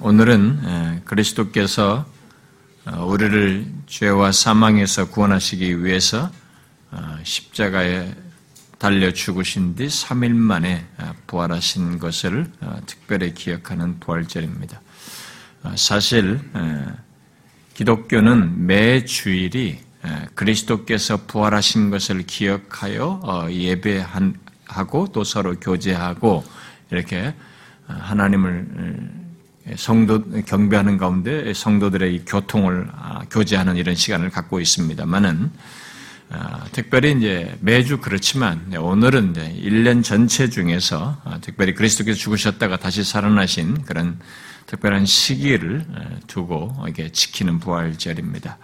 오늘은 그리스도께서 어, 우리를 죄와 사망에서 구원하시기 위해서 어, 십자가에 달려 죽으신 뒤 3일 만에 어, 부활하신 것을 특별히 기억하는 부활절입니다. 사실 기독교는 매 주일이 그리스도께서 부활하신 것을 기억하여 예배하고 또 서로 교제하고 이렇게 하나님을 성도 경배하는 가운데 성도들의 교통을 아, 교제하는 이런 시간을 갖고 있습니다만은 아, 특별히 이제 매주 그렇지만 오늘은 이제 1년 전체 중에서 아, 특별히 그리스도께서 죽으셨다가 다시 살아나신 그런 특별한 시기를 두고 이게 지키는 부활절입니다.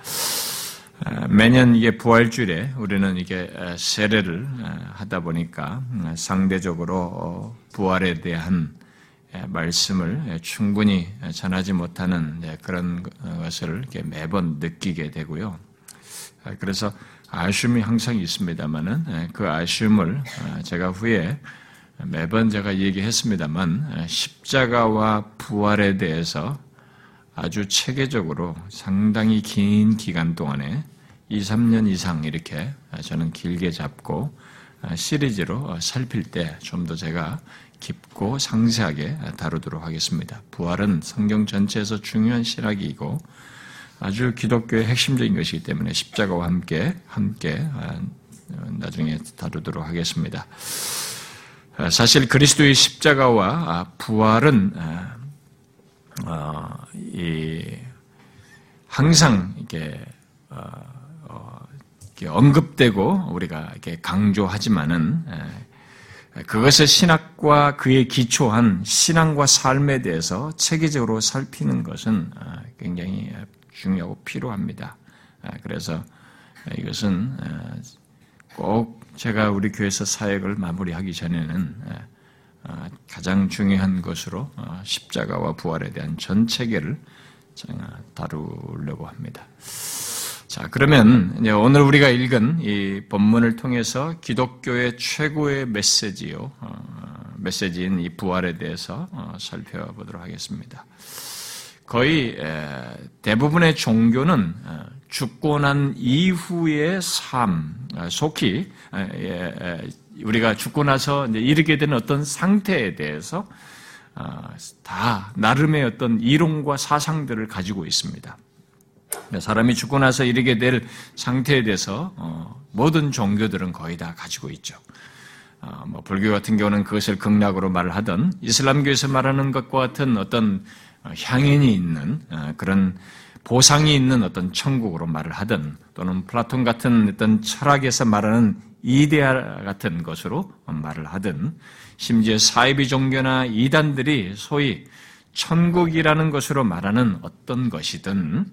매년 이게 부활주일에 우리는 이게 세례를 하다 보니까 음, 상대적으로 어, 부활에 대한 예, 말씀을 예, 충분히 전하지 못하는 예, 그런 것을 매번 느끼게 되고요. 아, 그래서 아쉬움이 항상 있습니다만은 그 아쉬움을 아, 제가 후에 매번 제가 얘기했습니다만 십자가와 부활에 대해서 아주 체계적으로 상당히 긴 기간 동안에 2, 3년 이상 이렇게 저는 길게 잡고 아, 시리즈로 살필 때 좀 더 제가 깊고 상세하게 다루도록 하겠습니다. 부활은 성경 전체에서 중요한 신학이고 아주 기독교의 핵심적인 것이기 때문에 십자가와 함께 함께 아, 나중에 다루도록 하겠습니다. 아, 사실 그리스도의 십자가와 아, 부활은 항상 이게 어, 언급되고 우리가 이렇게 강조하지만은 그것의 신학과 그에 기초한 신앙과 삶에 대해서 체계적으로 살피는 것은 아, 굉장히 중요하고 필요합니다. 아, 그래서 이것은 아, 꼭 제가 우리 교회에서 사역을 마무리하기 전에는 가장 중요한 것으로 십자가와 부활에 대한 전 체계를 다루려고 합니다. 자, 그러면 오늘 우리가 읽은 이 본문을 통해서 기독교의 최고의 메시지요, 어, 메시지인 이 부활에 대해서 어, 살펴보도록 하겠습니다. 거의 대부분의 종교는 어, 죽고 난 이후의 삶, 속히 우리가 죽고 나서 이르게 되는 어떤 상태에 대해서 다 나름의 어떤 이론과 사상들을 가지고 있습니다. 사람이 죽고 나서 이르게 될 상태에 대해서 어, 모든 종교들은 거의 다 가지고 있죠. 어, 뭐 불교 같은 경우는 그것을 극락으로 말을 하던 이슬람교에서 말하는 것과 같은 어떤 어, 향연이 있는 그런 보상이 있는 어떤 천국으로 말을 하든 또는 플라톤 같은 어떤 철학에서 말하는 이데아 같은 것으로 말을 하든 심지어 사이비 종교나 이단들이 소위 천국이라는 것으로 말하는 어떤 것이든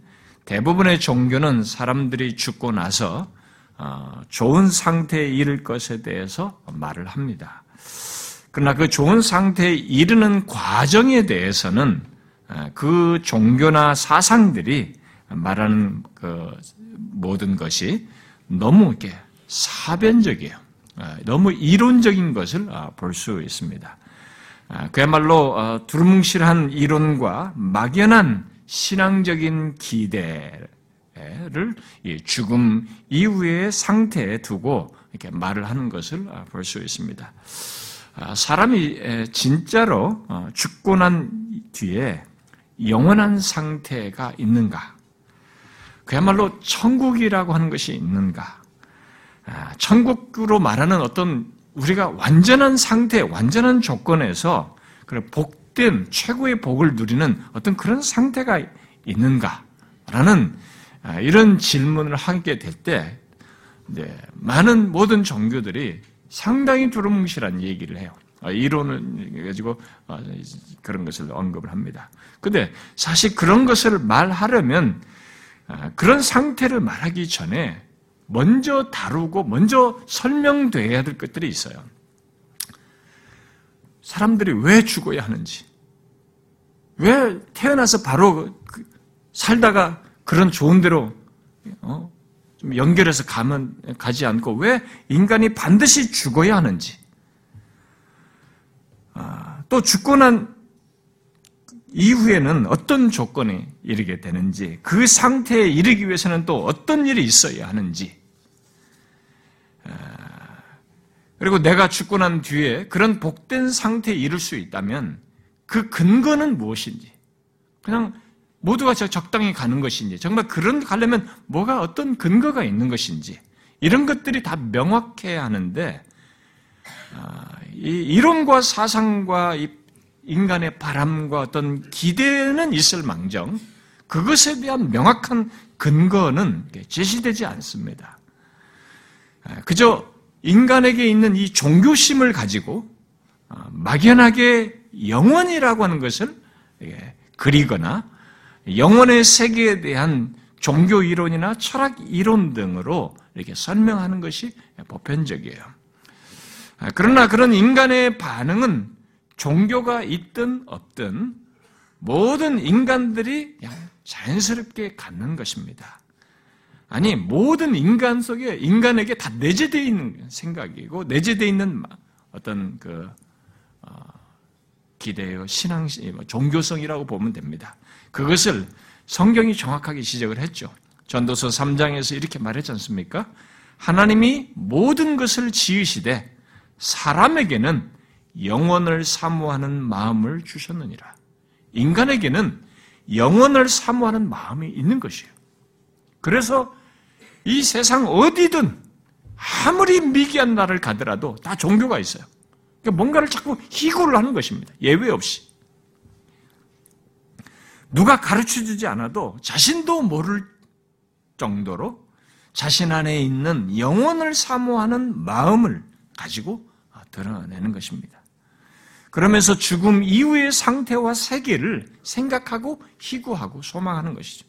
대부분의 종교는 사람들이 죽고 나서 어, 좋은 상태에 이를 것에 대해서 말을 합니다. 그러나 그 좋은 상태에 이르는 과정에 대해서는 어, 그 종교나 사상들이 말하는 그 모든 것이 너무 이렇게 사변적이에요. 어, 너무 이론적인 것을 볼 수 있습니다. 그야말로 두루뭉실한 이론과 막연한 신앙적인 기대를 죽음 이후의 상태에 두고 이렇게 말을 하는 것을 아, 볼수 있습니다. 아, 사람이 진짜로 어, 죽고 난 뒤에 영원한 상태가 있는가? 그야말로 천국이라고 하는 것이 있는가? 아, 천국으로 말하는 어떤 우리가 완전한 상태, 완전한 조건에서 복 복된 최고의 복을 누리는 어떤 그런 상태가 있는가라는 아, 이런 질문을 하게 될 때 많은 모든 종교들이 상당히 두루뭉실한 얘기를 해요. 아, 이론을 가지고 아, 그런 것을 언급을 합니다. 근데 사실 그런 것을 말하려면 그런 상태를 말하기 전에 먼저 다루고 먼저 설명돼야 될 것들이 있어요. 사람들이 왜 죽어야 하는지, 왜 태어나서 바로 그 살다가 그런 좋은 데로 어? 좀 연결해서 가면 가지 않고 왜 인간이 반드시 죽어야 하는지, 아, 또 죽고 난 이후에는 어떤 조건에 이르게 되는지, 그 상태에 이르기 위해서는 또 어떤 일이 있어야 하는지, 아, 그리고 내가 죽고 난 뒤에 그런 복된 상태에 이를 수 있다면 그 근거는 무엇인지, 그냥 모두가 적당히 가는 것인지, 정말 그런 가려면 뭐가 어떤 근거가 있는 것인지, 이런 것들이 다 명확해야 하는데, 아, 이 이론과 사상과 인간의 바람과 어떤 기대는 있을 망정, 그것에 대한 명확한 근거는 제시되지 않습니다. 아, 그저 인간에게 있는 이 종교심을 가지고 아, 막연하게 영원이라고 하는 것을 그리거나 영혼의 세계에 대한 종교 이론이나 철학 이론 등으로 이렇게 설명하는 것이 보편적이에요. 아, 그러나 그런 인간의 반응은 종교가 있든 없든 모든 인간들이 자연스럽게 갖는 것입니다. 아니 모든 인간 속에 인간에게 다 내재되어 있는 생각이고 내재되어 있는 어떤 그 어, 기대요 신앙 뭐 종교성이라고 보면 됩니다. 그것을 성경이 정확하게 지적을 했죠. 전도서 3장에서 이렇게 말했지 않습니까? 하나님이 모든 것을 지으시되 사람에게는 영원을 사모하는 마음을 주셨느니라. 인간에게는 영원을 사모하는 마음이 있는 것이에요. 그래서 이 세상 어디든 아무리 미개한 나를 가더라도 다 종교가 있어요. 그러니까 뭔가를 자꾸 희구를 하는 것입니다. 예외 없이. 누가 가르쳐 주지 않아도 자신도 모를 정도로 자신 안에 있는 영혼을 사모하는 마음을 가지고 드러내는 것입니다. 그러면서 죽음 이후의 상태와 세계를 생각하고 희구하고 소망하는 것이죠.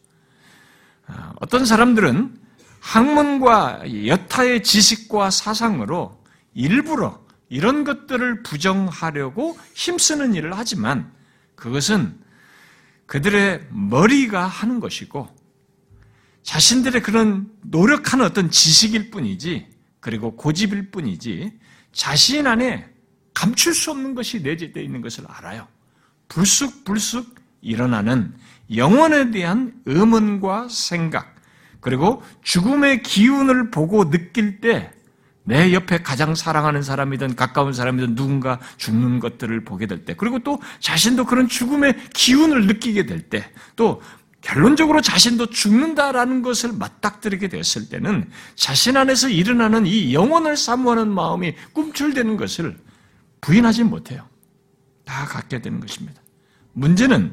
아, 어떤 사람들은 학문과 여타의 지식과 사상으로 일부러 이런 것들을 부정하려고 힘쓰는 일을 하지만 그것은 그들의 머리가 하는 것이고 자신들의 그런 노력하는 어떤 지식일 뿐이지 그리고 고집일 뿐이지 자신 안에 감출 수 없는 것이 내재되어 있는 것을 알아요. 불쑥불쑥 일어나는 영혼에 대한 의문과 생각, 그리고 죽음의 기운을 보고 느낄 때 내 옆에 가장 사랑하는 사람이든 가까운 사람이든 누군가 죽는 것들을 보게 될 때, 그리고 또 자신도 그런 죽음의 기운을 느끼게 될 때, 또 결론적으로 자신도 죽는다라는 것을 맞닥뜨리게 됐을 때는 자신 안에서 일어나는 이 영혼을 사모하는 마음이 꿈틀대는 것을 부인하지 못해요. 다 갖게 되는 것입니다. 문제는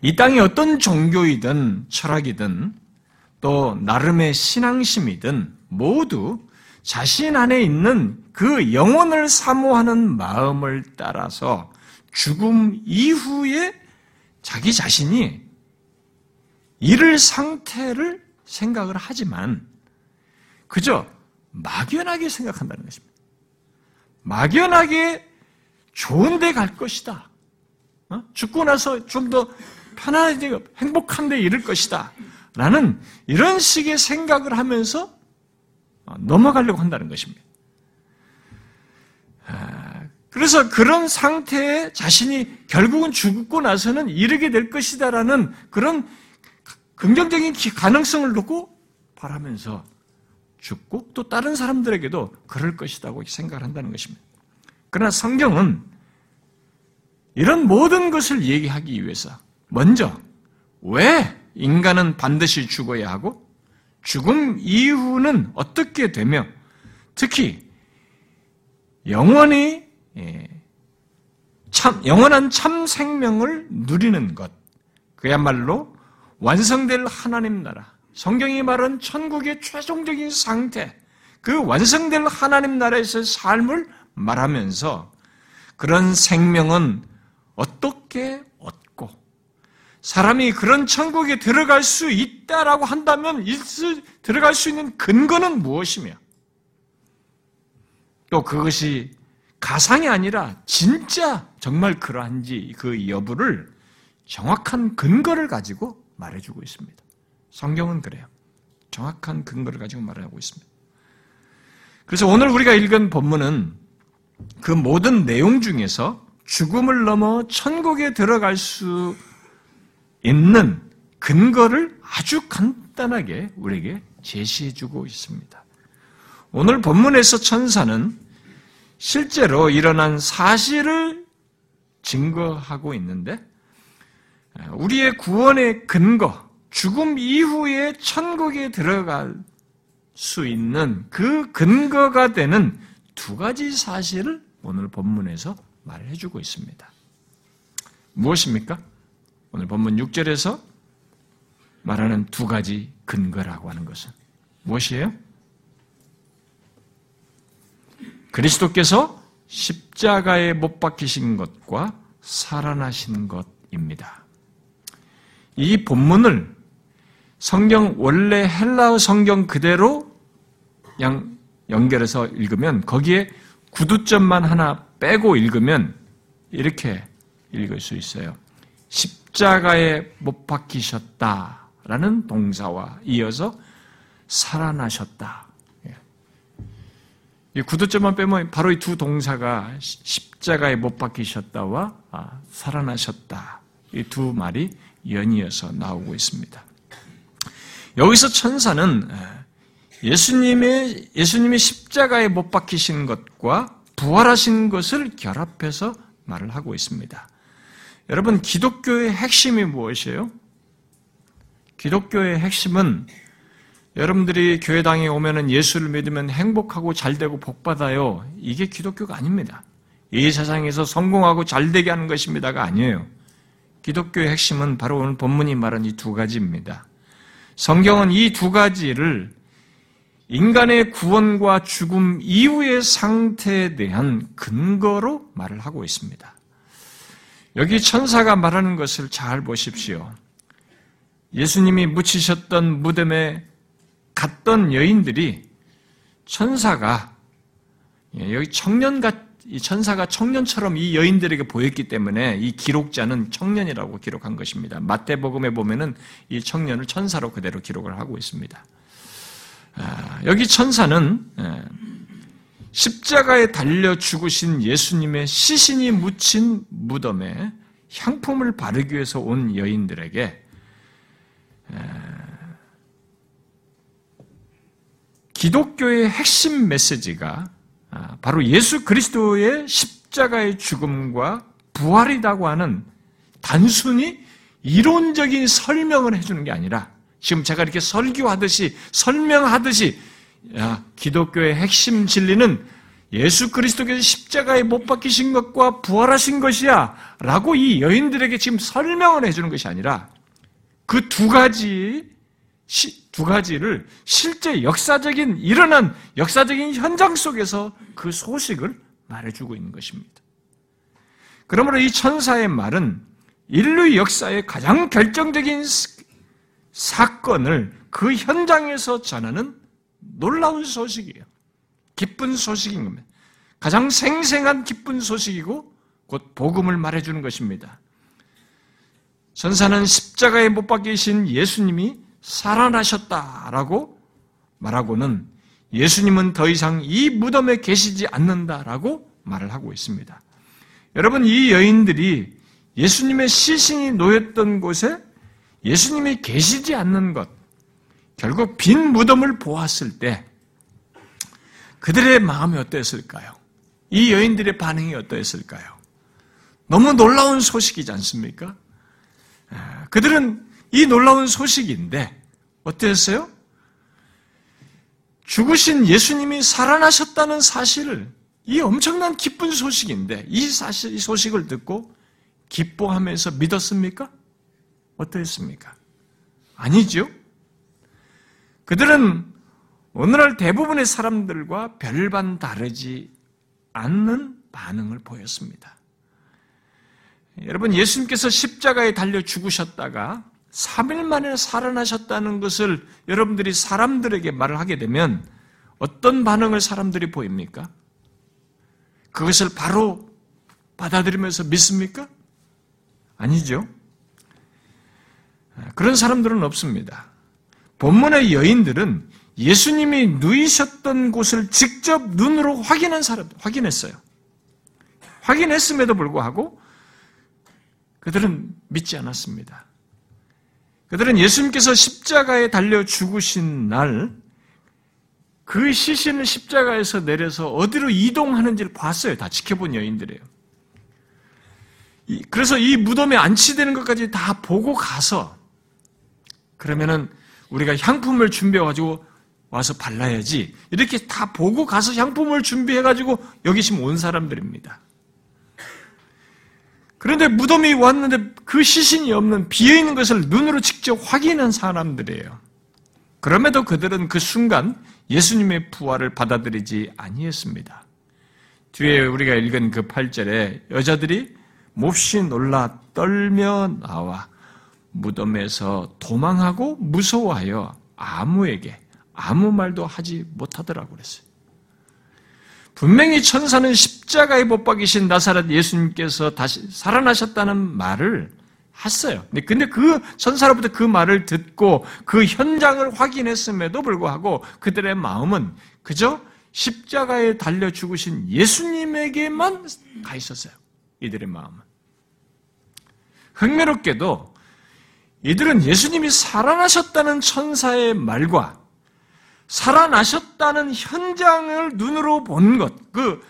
이 땅의 어떤 종교이든 철학이든 또 나름의 신앙심이든 모두 자신 안에 있는 그 영혼을 사모하는 마음을 따라서 죽음 이후에 자기 자신이 이를 상태를 생각을 하지만 그저 막연하게 생각한다는 것입니다. 막연하게 좋은 데 갈 것이다. 어? 죽고 나서 좀 더 편안하게 행복한 데 이를 것이다. 라는 이런 식의 생각을 하면서 어, 넘어가려고 한다는 것입니다. 아, 그래서 그런 상태에 자신이 결국은 죽고 나서는 이르게 될 것이다라는 그런 긍정적인 가능성을 놓고 바라면서 죽고 또 다른 사람들에게도 그럴 것이라고 생각을 한다는 것입니다. 그러나 성경은 이런 모든 것을 얘기하기 위해서 먼저 왜 인간은 반드시 죽어야 하고 죽음 이후는 어떻게 되며 특히 영원히 예, 참 영원한 참 생명을 누리는 것. 그야말로 완성될 하나님 나라, 성경이 말한 천국의 최종적인 상태, 그 완성될 하나님 나라에서의 삶을 말하면서 그런 생명은 어떻게 사람이 그런 천국에 들어갈 수 있다라고 한다면 들어갈 수 있는 근거는 무엇이며 또 그것이 가상이 아니라 진짜 정말 그러한지 그 여부를 정확한 근거를 가지고 말해주고 있습니다. 성경은 그래요. 정확한 근거를 가지고 말하고 있습니다. 그래서 오늘 우리가 읽은 본문은 그 모든 내용 중에서 죽음을 넘어 천국에 들어갈 수 있는 근거를 아주 간단하게 우리에게 제시해 주고 있습니다. 오늘 본문에서 천사는 실제로 일어난 사실을 증거하고 있는데 우리의 구원의 근거, 죽음 이후에 천국에 들어갈 수 있는 그 근거가 되는 두 가지 사실을 오늘 본문에서 말해주고 있습니다. 무엇입니까? 오늘 본문 6절에서 말하는 두 가지 근거라고 하는 것은 무엇이에요? 그리스도께서 십자가에 못 박히신 것과 살아나신 것입니다. 이 본문을 성경 원래 헬라어 성경 그대로 양 연결해서 읽으면 거기에 구두점만 하나 빼고 읽으면 이렇게 읽을 수 있어요. 십 자가에 못 박히셨다라는 동사와 이어서 살아나셨다. 예. 이 구두점만 빼면 바로 이 두 동사가 십자가에 못 박히셨다와 아, 살아나셨다. 이 두 말이 연이어서 나오고 있습니다. 여기서 천사는 예수님의 예수님이 십자가에 못 박히신 것과 부활하신 것을 결합해서 말을 하고 있습니다. 여러분 기독교의 핵심이 무엇이에요? 기독교의 핵심은 여러분들이 교회당에 오면은 예수를 믿으면 행복하고 잘되고 복받아요. 이게 기독교가 아닙니다. 이 세상에서 성공하고 잘되게 하는 것입니다가 아니에요. 기독교의 핵심은 바로 오늘 본문이 말한 이 두 가지입니다. 성경은 이 두 가지를 인간의 구원과 죽음 이후의 상태에 대한 근거로 말을 하고 있습니다. 여기 천사가 말하는 것을 잘 보십시오. 예수님이 묻히셨던 무덤에 갔던 여인들이 천사가 예, 여기 청년 같 이 천사가 청년처럼 이 여인들에게 보였기 때문에 이 기록자는 청년이라고 기록한 것입니다. 마태복음에 보면은 이 청년을 천사로 그대로 기록을 하고 있습니다. 아, 여기 천사는 예, 십자가에 달려 죽으신 예수님의 시신이 묻힌 무덤에 향품을 바르기 위해서 온 여인들에게 예, 기독교의 핵심 메시지가 아, 바로 예수 그리스도의 십자가의 죽음과 부활이라고 하는 단순히 이론적인 설명을 해주는 게 아니라 지금 제가 이렇게 설교하듯이 설명하듯이 야, 기독교의 핵심 진리는 예수 그리스도께서 십자가에 못 박히신 것과 부활하신 것이야 라고 이 여인들에게 지금 설명을 해주는 것이 아니라 그 두 가지 두 가지를 실제 역사적인 일어난 역사적인 현장 속에서 그 소식을 말해주고 있는 것입니다. 그러므로 이 천사의 말은 인류 역사의 가장 결정적인 사건을 그 현장에서 전하는 놀라운 소식이에요. 기쁜 소식인 겁니다. 가장 생생한 기쁜 소식이고 곧 복음을 말해주는 것입니다. 천사는 십자가에 못 박히신 예수님이 살아나셨다라고 말하고는 예수님은 더 이상 이 무덤에 계시지 않는다라고 말을 하고 있습니다. 여러분, 이 여인들이 예수님의 시신이 놓였던 곳에 예수님이 계시지 않는 것, 결국 빈 무덤을 보았을 때 그들의 마음이 어땠을까요? 이 여인들의 반응이 어떠했을까요? 너무 놀라운 소식이지 않습니까? 아, 그들은 이 놀라운 소식인데 어땠어요? 죽으신 예수님이 살아나셨다는 사실을 이 엄청난 기쁜 소식인데 이 사실 이 소식을 듣고 기뻐하면서 믿었습니까? 어떠했습니까? 아니죠. 그들은 오늘날 대부분의 사람들과 별반 다르지 않는 반응을 보였습니다. 여러분, 예수님께서 십자가에 달려 죽으셨다가 3일 만에 살아나셨다는 것을 여러분들이 사람들에게 말을 하게 되면 어떤 반응을 사람들이 보입니까? 그것을 바로 받아들이면서 믿습니까? 아니죠. 그런 사람들은 없습니다. 본문의 여인들은 예수님이 누이셨던 곳을 직접 눈으로 확인한 사람, 확인했어요. 확인했음에도 불구하고 그들은 믿지 않았습니다. 그들은 예수님께서 십자가에 달려 죽으신 날, 그 시신을 십자가에서 내려서 어디로 이동하는지를 봤어요. 다 지켜본 여인들이에요. 그래서 이 무덤에 안치되는 것까지 다 보고 가서, 그러면은 우리가 향품을 준비해가지고 와서 발라야지. 이렇게 다 보고 가서 향품을 준비해가지고 여기 지금 온 사람들입니다. 그런데 무덤이 왔는데 그 시신이 없는 비어있는 것을 눈으로 직접 확인한 사람들이에요. 그럼에도 그들은 그 순간 예수님의 부활을 받아들이지 아니했습니다. 뒤에 우리가 읽은 그 8절에 여자들이 몹시 놀라 떨며 나와 무덤에서 도망하고 무서워하여 아무에게 아무 말도 하지 못하더라고 그랬어요. 분명히 천사는 십자가에 못 박이신 나사렛 예수님께서 다시 살아나셨다는 말을 했어요. 근데 그 천사로부터 그 말을 듣고 그 현장을 확인했음에도 불구하고 그들의 마음은 그저 십자가에 달려 죽으신 예수님에게만 가 있었어요. 이들의 마음은. 흥미롭게도 이들은 예수님이 살아나셨다는 천사의 말과 살아나셨다는 현장을 눈으로 본 것, 그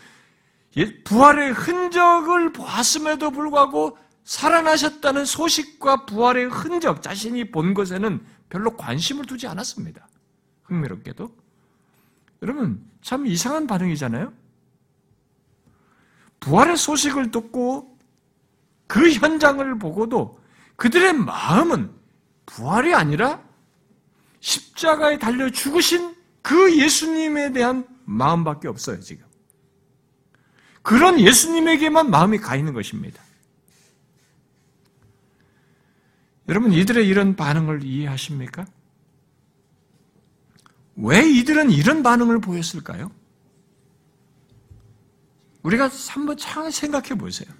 부활의 흔적을 보았음에도 불구하고 살아나셨다는 소식과 부활의 흔적, 자신이 본 것에는 별로 관심을 두지 않았습니다. 흥미롭게도. 여러분, 참 이상한 반응이잖아요? 부활의 소식을 듣고 그 현장을 보고도 그들의 마음은 부활이 아니라 십자가에 달려 죽으신 그 예수님에 대한 마음밖에 없어요, 지금. 그런 예수님에게만 마음이 가 있는 것입니다. 여러분, 이들의 이런 반응을 이해하십니까? 왜 이들은 이런 반응을 보였을까요? 우리가 한번 참 생각해 보세요.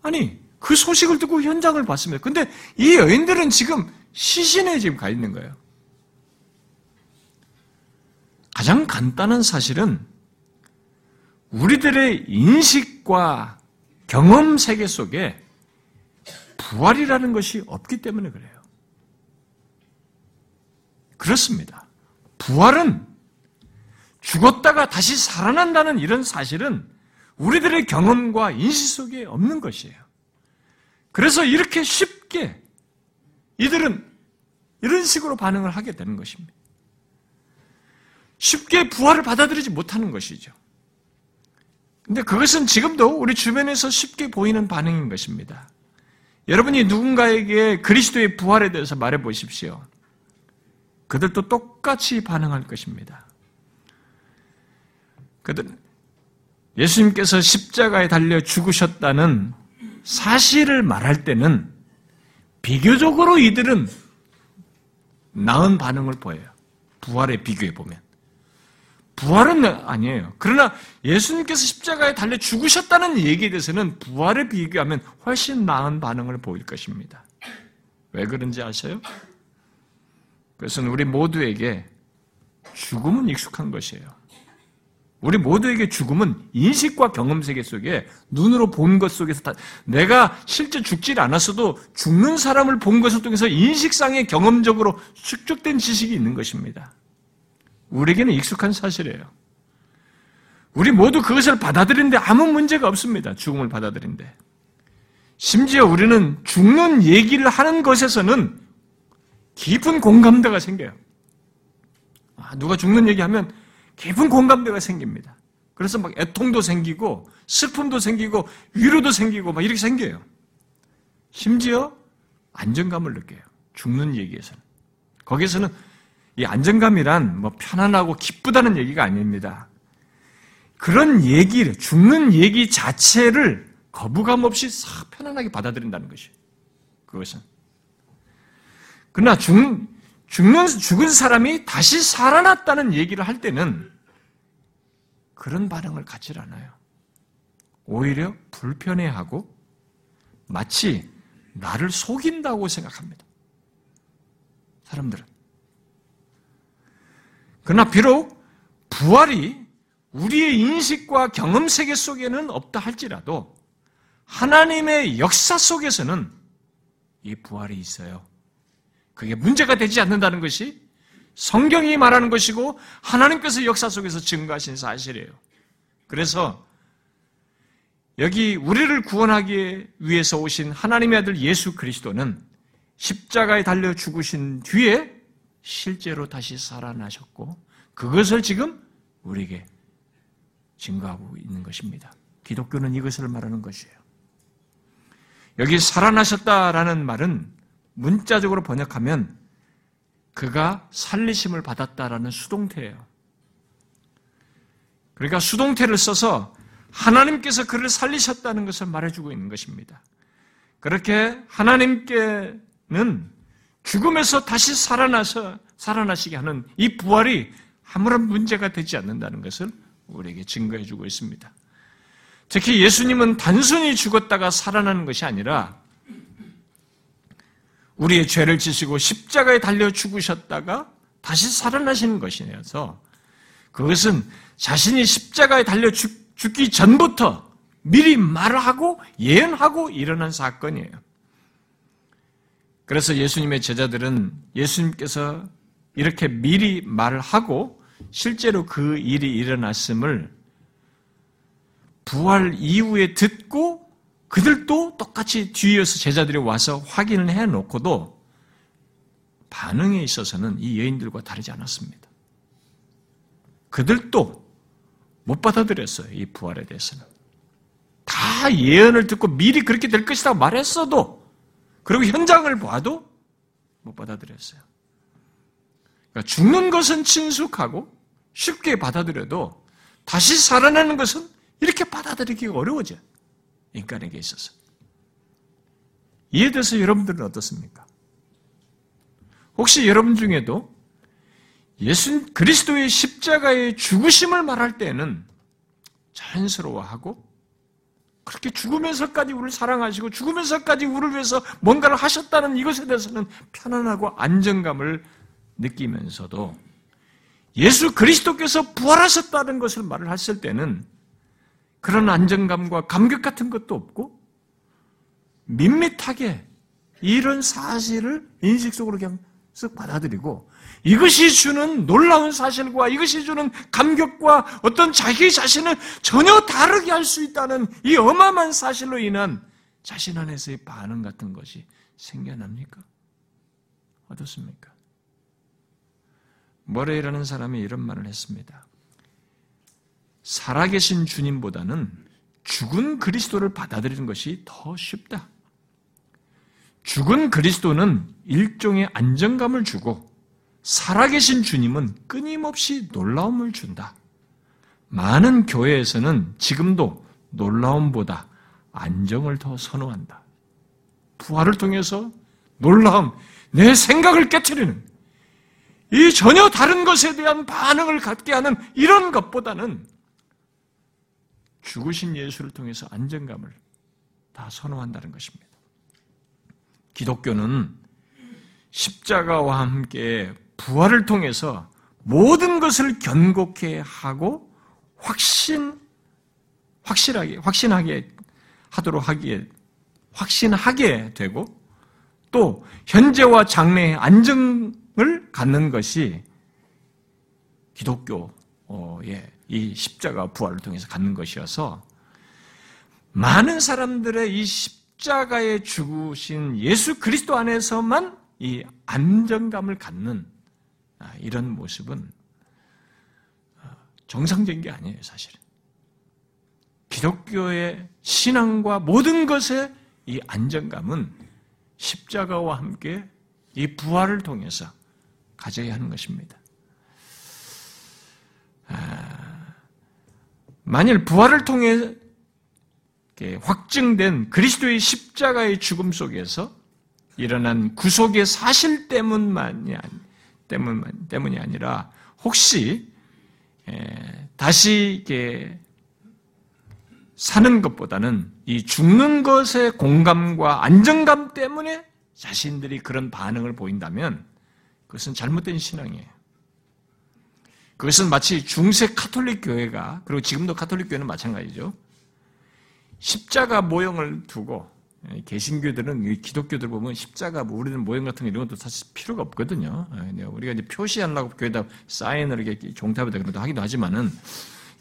아니, 그 소식을 듣고 현장을 봤습니다. 근데 이 여인들은 지금 시신에 지금 가 있는 거예요. 가장 간단한 사실은 우리들의 인식과 경험 세계 속에 부활이라는 것이 없기 때문에 그래요. 그렇습니다. 부활은 죽었다가 다시 살아난다는 이런 사실은 우리들의 경험과 인식 속에 없는 것이에요. 그래서 이렇게 쉽게 이들은 이런 식으로 반응을 하게 되는 것입니다. 쉽게 부활을 받아들이지 못하는 것이죠. 근데 그것은 지금도 우리 주변에서 쉽게 보이는 반응인 것입니다. 여러분이 누군가에게 그리스도의 부활에 대해서 말해 보십시오. 그들도 똑같이 반응할 것입니다. 그들 예수님께서 십자가에 달려 죽으셨다는 사실을 말할 때는 비교적으로 이들은 나은 반응을 보여요. 부활에 비교해 보면. 부활은 아니에요. 그러나 예수님께서 십자가에 달려 죽으셨다는 얘기에 대해서는 부활에 비교하면 훨씬 나은 반응을 보일 것입니다. 왜 그런지 아세요? 그것은 우리 모두에게 죽음은 익숙한 것이에요. 우리 모두에게 죽음은 인식과 경험 세계 속에 눈으로 본 것 속에서 다 내가 실제 죽질 않았어도 죽는 사람을 본 것을 통해서 인식상의 경험적으로 축적된 지식이 있는 것입니다. 우리에게는 익숙한 사실이에요. 우리 모두 그것을 받아들이는데 아무 문제가 없습니다. 죽음을 받아들인데. 심지어 우리는 죽는 얘기를 하는 것에서는 깊은 공감대가 생겨요. 아, 누가 죽는 얘기하면 깊은 공감대가 생깁니다. 그래서 막 애통도 생기고 슬픔도 생기고 위로도 생기고 막 이렇게 생겨요. 심지어 안정감을 느껴요. 죽는 얘기에서는. 거기에서는 이 안정감이란 뭐 편안하고 기쁘다는 얘기가 아닙니다. 그런 얘기를, 죽는 얘기 자체를 거부감 없이 싹 편안하게 받아들인다는 것이에요. 그것은. 그러나 죽, 죽는, 죽은 사람이 다시 살아났다는 얘기를 할 때는 그런 반응을 갖지 않아요. 오히려 불편해하고 마치 나를 속인다고 생각합니다. 사람들은. 그러나 비록 부활이 우리의 인식과 경험 세계 속에는 없다 할지라도 하나님의 역사 속에서는 이 부활이 있어요. 그게 문제가 되지 않는다는 것이 성경이 말하는 것이고 하나님께서 역사 속에서 증거하신 사실이에요. 그래서 여기 우리를 구원하기 위해서 오신 하나님의 아들 예수 그리스도는 십자가에 달려 죽으신 뒤에 실제로 다시 살아나셨고 그것을 지금 우리에게 증거하고 있는 것입니다. 기독교는 이것을 말하는 것이에요. 여기 살아나셨다라는 말은 문자적으로 번역하면 그가 살리심을 받았다라는 수동태예요. 그러니까 수동태를 써서 하나님께서 그를 살리셨다는 것을 말해주고 있는 것입니다. 그렇게 하나님께는 죽음에서 다시 살아나서 살아나시게 하는 이 부활이 아무런 문제가 되지 않는다는 것을 우리에게 증거해 주고 있습니다. 특히 예수님은 단순히 죽었다가 살아나는 것이 아니라 우리의 죄를 지시고 십자가에 달려 죽으셨다가 다시 살아나시는 것이어서 그것은 자신이 십자가에 달려 죽, 기 전부터 미리 말하고 예언하고 일어난 사건이에요. 그래서 예수님의 제자들은 예수님께서 이렇게 미리 말을 하고 실제로 그 일이 일어났음을 부활 이후에 듣고 그들도 똑같이 뒤에서 제자들이 와서 확인을 해 놓고도 반응에 있어서는 이 여인들과 다르지 않았습니다. 그들도 못 받아들였어요. 이 부활에 대해서는. 다 예언을 듣고 미리 그렇게 될 것이라고 말했어도 그리고 현장을 봐도 못 받아들였어요. 그러니까 죽는 것은 친숙하고 쉽게 받아들여도 다시 살아나는 것은 이렇게 받아들이기 어려워져요. 인간에게 있어서. 이에 대해서 여러분들은 어떻습니까? 혹시 여러분 중에도 예수 그리스도의 십자가의 죽으심을 말할 때는 자연스러워하고 그렇게 죽으면서까지 우리를 사랑하시고 죽으면서까지 우리를 위해서 뭔가를 하셨다는 이것에 대해서는 편안하고 안정감을 느끼면서도 예수 그리스도께서 부활하셨다는 것을 말을 했을 때는 그런 안정감과 감격 같은 것도 없고 밋밋하게 이런 사실을 인식 속으로 그냥 쓱 받아들이고 이것이 주는 놀라운 사실과 이것이 주는 감격과 어떤 자기 자신을 전혀 다르게 할 수 있다는 이 어마어마한 사실로 인한 자신 안에서의 반응 같은 것이 생겨납니까? 어떻습니까? 머레이라는 사람이 이런 말을 했습니다. 살아계신 주님보다는 죽은 그리스도를 받아들이는 것이 더 쉽다. 죽은 그리스도는 일종의 안정감을 주고 살아계신 주님은 끊임없이 놀라움을 준다. 많은 교회에서는 지금도 놀라움보다 안정을 더 선호한다. 부활을 통해서 놀라움, 내 생각을 깨뜨리는 이 전혀 다른 것에 대한 반응을 갖게 하는 이런 것보다는 죽으신 예수를 통해서 안정감을 다 선호한다는 것입니다. 기독교는 십자가와 함께 부활을 통해서 모든 것을 견고케 하고 확신, 확실하게, 확신하게 하도록 하기에, 확신하게 되고 또 현재와 장래의 안정을 갖는 것이 기독교의 이 십자가 부활을 통해서 갖는 것이어서 많은 사람들의 이 십자가에 죽으신 예수 그리스도 안에서만 이 안정감을 갖는 아, 이런 모습은 어, 정상적인 게 아니에요, 사실은. 기독교의 신앙과 모든 것의 이 안정감은 십자가와 함께 이 부활을 통해서 가져야 하는 것입니다. 아, 만일 부활을 통해 확증된 그리스도의 십자가의 죽음 속에서 일어난 구속의 사실 때문만이 때문 때문이 아니라 혹시 다시 이게 사는 것보다는 이 죽는 것의 공감과 안정감 때문에 자신들이 그런 반응을 보인다면 그것은 잘못된 신앙이에요. 그것은 마치 중세 카톨릭 교회가 그리고 지금도 카톨릭 교회는 마찬가지죠. 십자가 모형을 두고 예, 개신교들은 기독교들 보면 십자가 뭐 우리는 모형 같은 거 이런 것도 사실 필요가 없거든요. 예, 우리가 이제 표시하려고 교회에다 사인을 이렇게 종탑에다 그런 것도 하기도 하지만은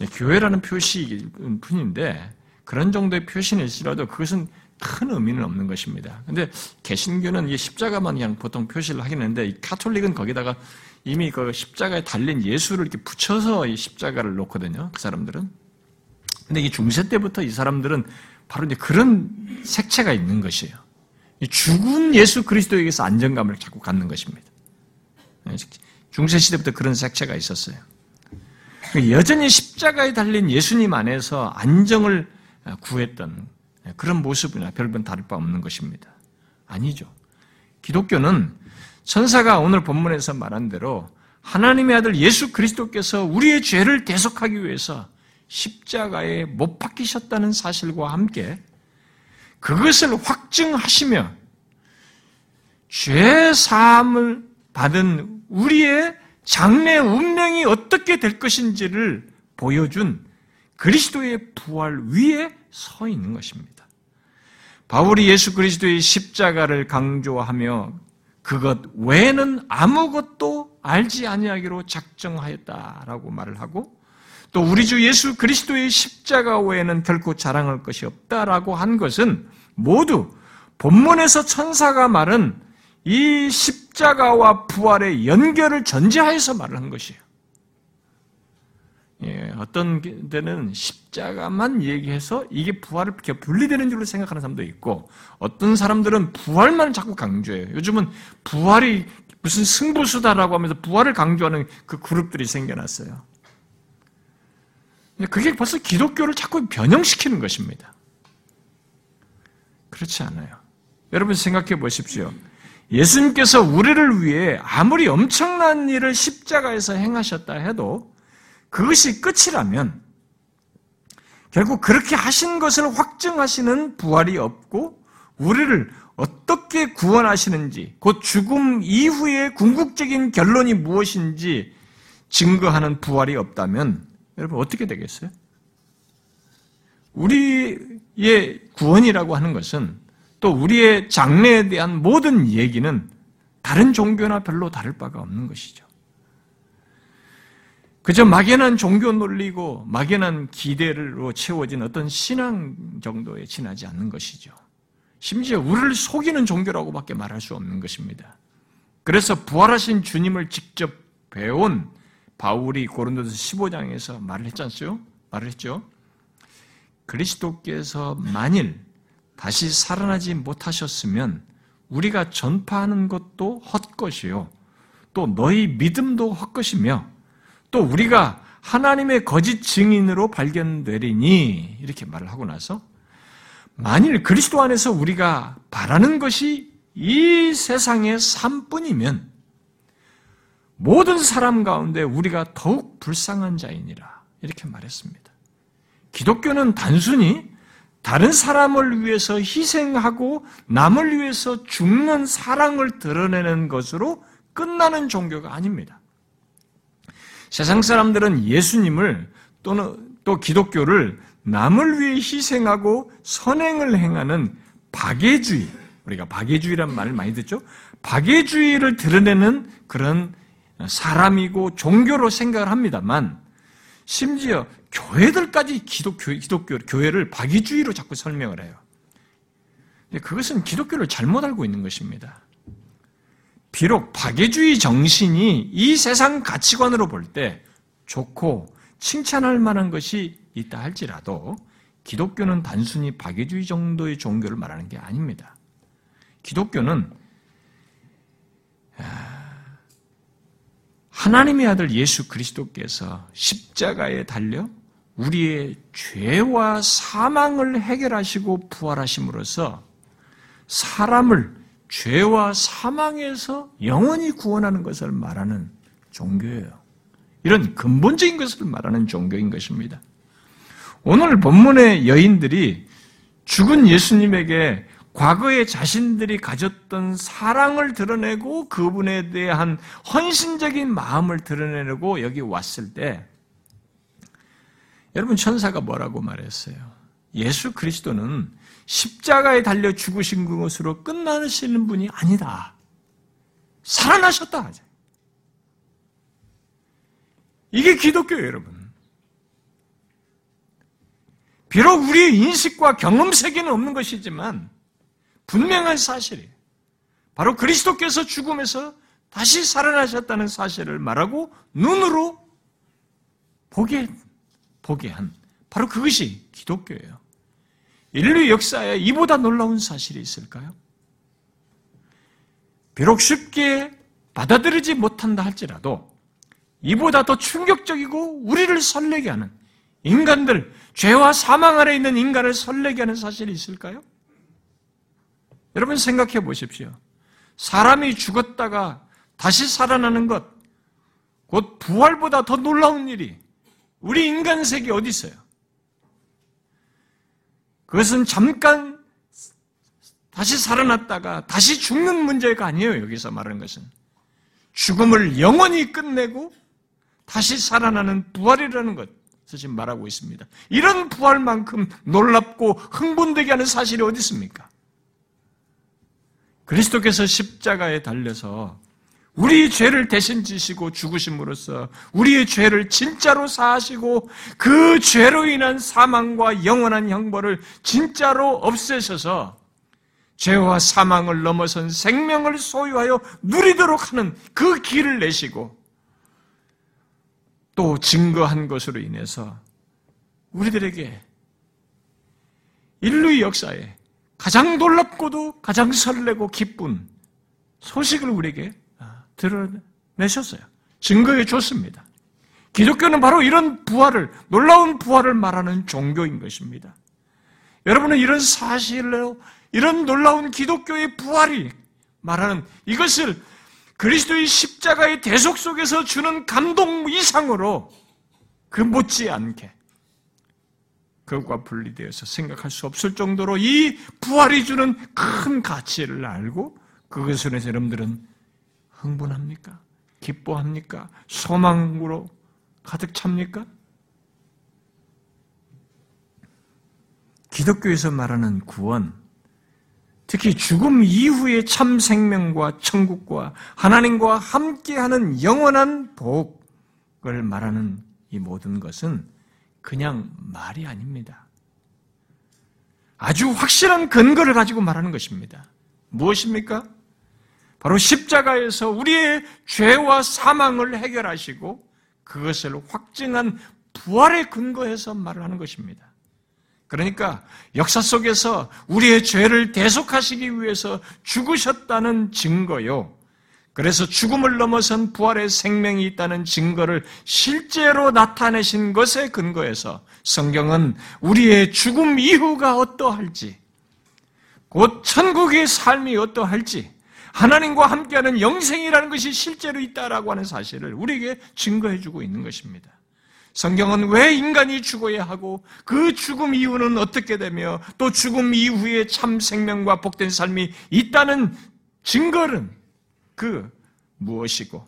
예, 교회라는 표시 뿐인데 그런 정도의 표시는 있더라도 그것은 큰 의미는 없는 것입니다. 근데 개신교는 이 십자가만 그냥 보통 표시를 하긴 하는데 이 카톨릭은 거기다가 이미 그 십자가에 달린 예수를 이렇게 붙여서 이 십자가를 놓거든요. 그 사람들은. 근데 이 중세 때부터 이 사람들은 바로 이제 그런 색채가 있는 것이에요. 죽은 예수 그리스도에게서 안정감을 자꾸 갖는 것입니다. 중세 시대부터 그런 색채가 있었어요. 여전히 십자가에 달린 예수님 안에서 안정을 구했던 그런 모습이나 별반 다를 바 없는 것입니다. 아니죠. 기독교는 천사가 오늘 본문에서 말한 대로 하나님의 아들 예수 그리스도께서 우리의 죄를 대속하기 위해서 십자가에 못 박히셨다는 사실과 함께 그것을 확증하시며 죄 사함을 받은 우리의 장래 운명이 어떻게 될 것인지를 보여준 그리스도의 부활 위에 서 있는 것입니다. 바울이 예수 그리스도의 십자가를 강조하며 그것 외에는 아무것도 알지 아니하기로 작정하였다라고 말을 하고 또 우리 주 예수 그리스도의 십자가 외에는 결코 자랑할 것이 없다라고 한 것은 모두 본문에서 천사가 말은 이 십자가와 부활의 연결을 전제하여서 말을 한 것이에요. 예, 어떤 데는 십자가만 얘기해서 이게 부활을 분리되는 줄로 생각하는 사람도 있고, 어떤 사람들은 부활만 자꾸 강조해요. 요즘은 부활이 무슨 승부수다라고 하면서 부활을 강조하는 그 그룹들이 생겨났어요. 그게 벌써 기독교를 자꾸 변형시키는 것입니다. 그렇지 않아요. 여러분 생각해 보십시오. 예수님께서 우리를 위해 아무리 엄청난 일을 십자가에서 행하셨다 해도 그것이 끝이라면 결국 그렇게 하신 것을 확증하시는 부활이 없고 우리를 어떻게 구원하시는지 곧 죽음 이후의 궁극적인 결론이 무엇인지 증거하는 부활이 없다면 여러분 어떻게 되겠어요? 우리의 구원이라고 하는 것은 또 우리의 장래에 대한 모든 얘기는 다른 종교나 별로 다를 바가 없는 것이죠. 그저 막연한 종교 논리고 막연한 기대로 채워진 어떤 신앙 정도에 지나지 않는 것이죠. 심지어 우리를 속이는 종교라고밖에 말할 수 없는 것입니다. 그래서 부활하신 주님을 직접 배운 바울이 고린도서 15장에서 말을 했지 않습니까? 말을 했죠. 그리스도께서 만일 다시 살아나지 못하셨으면 우리가 전파하는 것도 헛것이요. 또 너희 믿음도 헛것이며 또 우리가 하나님의 거짓 증인으로 발견되리니 이렇게 말을 하고 나서 만일 그리스도 안에서 우리가 바라는 것이 이 세상의 삶뿐이면 모든 사람 가운데 우리가 더욱 불쌍한 자이니라. 이렇게 말했습니다. 기독교는 단순히 다른 사람을 위해서 희생하고 남을 위해서 죽는 사랑을 드러내는 것으로 끝나는 종교가 아닙니다. 세상 사람들은 예수님을 또는 또 기독교를 남을 위해 희생하고 선행을 행하는 박애주의, 우리가 박애주의란 말을 많이 듣죠? 박애주의를 드러내는 그런 사람이고 종교로 생각을 합니다만 심지어 교회들까지 기독교, 기독교, 교회를 박이주의로 자꾸 설명을 해요. 그것은 기독교를 잘못 알고 있는 것입니다. 비록 박애주의 정신이 이 세상 가치관으로 볼 때 좋고 칭찬할 만한 것이 있다 할지라도 기독교는 단순히 박애주의 정도의 종교를 말하는 게 아닙니다. 기독교는 하나님의 아들 예수 그리스도께서 십자가에 달려 우리의 죄와 사망을 해결하시고 부활하심으로써 사람을 죄와 사망에서 영원히 구원하는 것을 말하는 종교예요. 이런 근본적인 것을 말하는 종교인 것입니다. 오늘 본문의 여인들이 죽은 예수님에게 과거에 자신들이 가졌던 사랑을 드러내고 그분에 대한 헌신적인 마음을 드러내려고 여기 왔을 때 여러분 천사가 뭐라고 말했어요? 예수 그리스도는 십자가에 달려 죽으신 것으로 끝나시는 분이 아니다. 살아나셨다. 이게 기독교예요, 여러분. 비록 우리의 인식과 경험 세계는 없는 것이지만 분명한 사실이에요. 바로 그리스도께서 죽음에서 다시 살아나셨다는 사실을 말하고 눈으로 보게, 보게 한 바로 그것이 기독교예요. 인류 역사에 이보다 놀라운 사실이 있을까요? 비록 쉽게 받아들이지 못한다 할지라도 이보다 더 충격적이고 우리를 설레게 하는 인간들, 죄와 사망 아래 있는 인간을 설레게 하는 사실이 있을까요? 여러분 생각해 보십시오. 사람이 죽었다가 다시 살아나는 것, 곧 부활보다 더 놀라운 일이 우리 인간 세계 어디 있어요? 그것은 잠깐 다시 살아났다가 다시 죽는 문제가 아니에요. 여기서 말하는 것은 죽음을 영원히 끝내고 다시 살아나는 부활이라는 것. 지금 말하고 있습니다. 이런 부활만큼 놀랍고 흥분되게 하는 사실이 어디 있습니까? 그리스도께서 십자가에 달려서 우리 죄를 대신 지시고 죽으심으로써 우리의 죄를 진짜로 사하시고 그 죄로 인한 사망과 영원한 형벌을 진짜로 없애셔서 죄와 사망을 넘어선 생명을 소유하여 누리도록 하는 그 길을 내시고 또 증거한 것으로 인해서 우리들에게 인류의 역사에 가장 놀랍고도 가장 설레고 기쁜 소식을 우리에게 아, 드러내셨어요. 증거해 줬습니다. 기독교는 바로 이런 부활을, 놀라운 부활을 말하는 종교인 것입니다. 여러분은 이런 사실로, 이런 놀라운 기독교의 부활이 말하는 이것을 그리스도의 십자가의 대속 속에서 주는 감동 이상으로 그 못지않게 그것과 분리되어서 생각할 수 없을 정도로 이 부활이 주는 큰 가치를 알고 그것을 해서 여러분들은 흥분합니까? 기뻐합니까? 소망으로 가득 찹니까? 기독교에서 말하는 구원, 특히 죽음 이후의 참 생명과 천국과 하나님과 함께하는 영원한 복을 말하는 이 모든 것은 그냥 말이 아닙니다. 아주 확실한 근거를 가지고 말하는 것입니다. 무엇입니까? 바로 십자가에서 우리의 죄와 사망을 해결하시고 그것을 확증한 부활의 근거에서 말을 하는 것입니다. 그러니까 역사 속에서 우리의 죄를 대속하시기 위해서 죽으셨다는 증거요. 그래서 죽음을 넘어선 부활의 생명이 있다는 증거를 실제로 나타내신 것에 근거해서 성경은 우리의 죽음 이후가 어떠할지, 곧 천국의 삶이 어떠할지, 하나님과 함께하는 영생이라는 것이 실제로 있다라고 하는 사실을 우리에게 증거해 주고 있는 것입니다. 성경은 왜 인간이 죽어야 하고 그 죽음 이후는 어떻게 되며 또 죽음 이후에 참 생명과 복된 삶이 있다는 증거는 그 무엇이고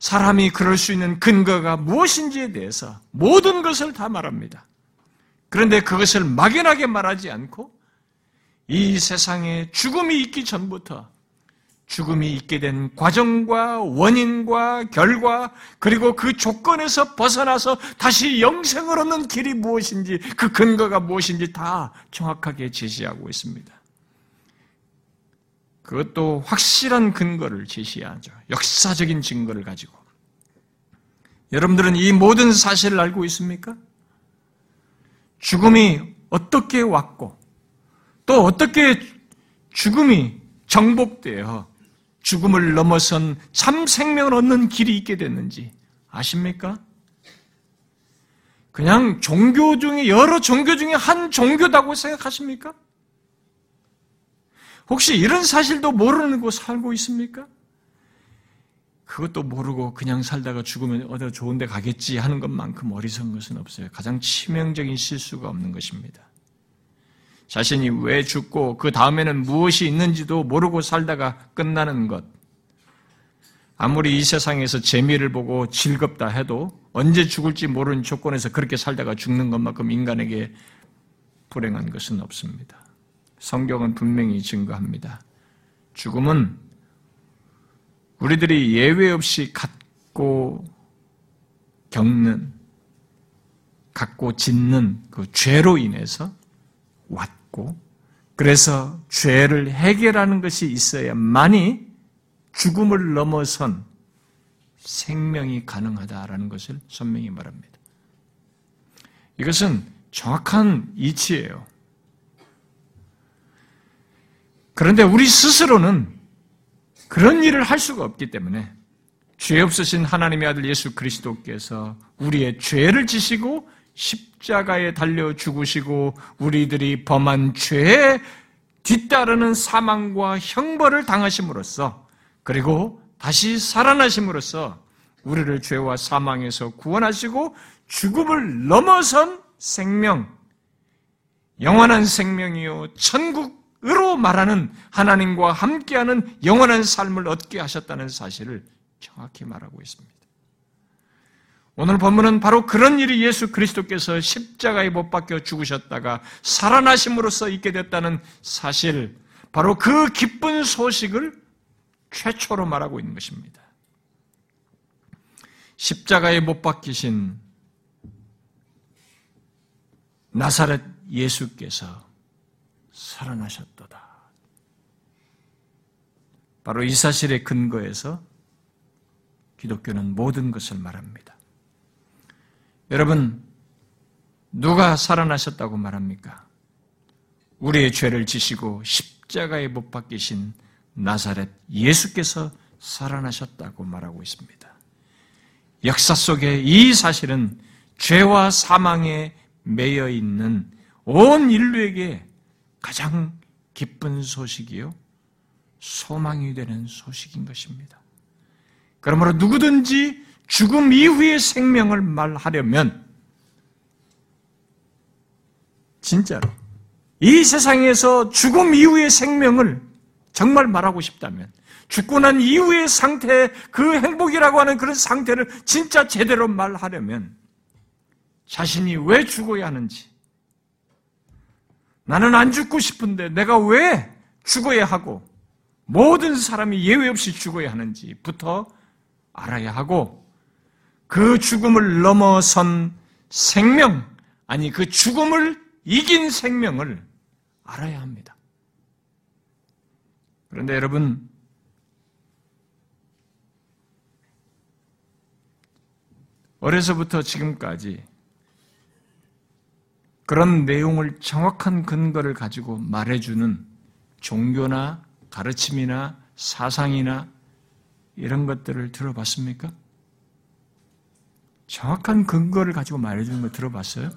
사람이 그럴 수 있는 근거가 무엇인지에 대해서 모든 것을 다 말합니다. 그런데 그것을 막연하게 말하지 않고 이 세상에 죽음이 있기 전부터 죽음이 있게 된 과정과 원인과 결과 그리고 그 조건에서 벗어나서 다시 영생을 얻는 길이 무엇인지 그 근거가 무엇인지 다 정확하게 제시하고 있습니다. 그것도 확실한 근거를 제시하죠. 역사적인 증거를 가지고. 여러분들은 이 모든 사실을 알고 있습니까? 죽음이 어떻게 왔고 또 어떻게 죽음이 정복되어 죽음을 넘어선 참 생명을 얻는 길이 있게 됐는지 아십니까? 그냥 종교 중에 여러 종교 중에 한 종교다고 생각하십니까? 혹시 이런 사실도 모르고 살고 있습니까? 그것도 모르고 그냥 살다가 죽으면 어디 좋은 데 가겠지 하는 것만큼 어리석은 것은 없어요. 가장 치명적인 실수가 없는 것입니다. 자신이 왜 죽고 그 다음에는 무엇이 있는지도 모르고 살다가 끝나는 것. 아무리 이 세상에서 재미를 보고 즐겁다 해도 언제 죽을지 모르는 조건에서 그렇게 살다가 죽는 것만큼 인간에게 불행한 것은 없습니다. 성경은 분명히 증거합니다. 죽음은 우리들이 예외 없이 갖고 겪는, 갖고 짓는 그 죄로 인해서 왔 고, 그래서 죄를 해결하는 것이 있어야만이 죽음을 넘어선 생명이 가능하다라는 것을 선명히 말합니다. 이것은 정확한 이치예요. 그런데 우리 스스로는 그런 일을 할 수가 없기 때문에 죄 없으신 하나님의 아들 예수 그리스도께서 우리의 죄를 지시고 십자가에 달려 죽으시고 우리들이 범한 죄에 뒤따르는 사망과 형벌을 당하심으로써 그리고 다시 살아나심으로써 우리를 죄와 사망에서 구원하시고 죽음을 넘어선 생명, 영원한 생명이요, 천국으로 말하는 하나님과 함께하는 영원한 삶을 얻게 하셨다는 사실을 정확히 말하고 있습니다. 오늘 본문은 바로 그런 일이 예수 그리스도께서 십자가에 못 박혀 죽으셨다가 살아나심으로써 있게 됐다는 사실, 바로 그 기쁜 소식을 최초로 말하고 있는 것입니다. 십자가에 못 박히신 나사렛 예수께서 살아나셨도다. 바로 이 사실의 근거에서 기독교는 모든 것을 말합니다. 여러분, 누가 살아나셨다고 말합니까? 우리의 죄를 지시고 십자가에 못 박히신 나사렛 예수께서 살아나셨다고 말하고 있습니다. 역사 속에 이 사실은 죄와 사망에 매여 있는 온 인류에게 가장 기쁜 소식이요. 소망이 되는 소식인 것입니다. 그러므로 누구든지 죽음 이후의 생명을 말하려면 진짜로 이 세상에서 죽음 이후의 생명을 정말 말하고 싶다면 죽고 난 이후의 상태, 그 행복이라고 하는 그런 상태를 진짜 제대로 말하려면 자신이 왜 죽어야 하는지, 나는 안 죽고 싶은데 내가 왜 죽어야 하고 모든 사람이 예외 없이 죽어야 하는지부터 알아야 하고 그 죽음을 넘어선 생명, 아니 그 죽음을 이긴 생명을 알아야 합니다. 그런데 여러분, 어려서부터 지금까지 그런 내용을 정확한 근거를 가지고 말해주는 종교나 가르침이나 사상이나 이런 것들을 들어봤습니까? 정확한 근거를 가지고 말해주는 거 들어봤어요?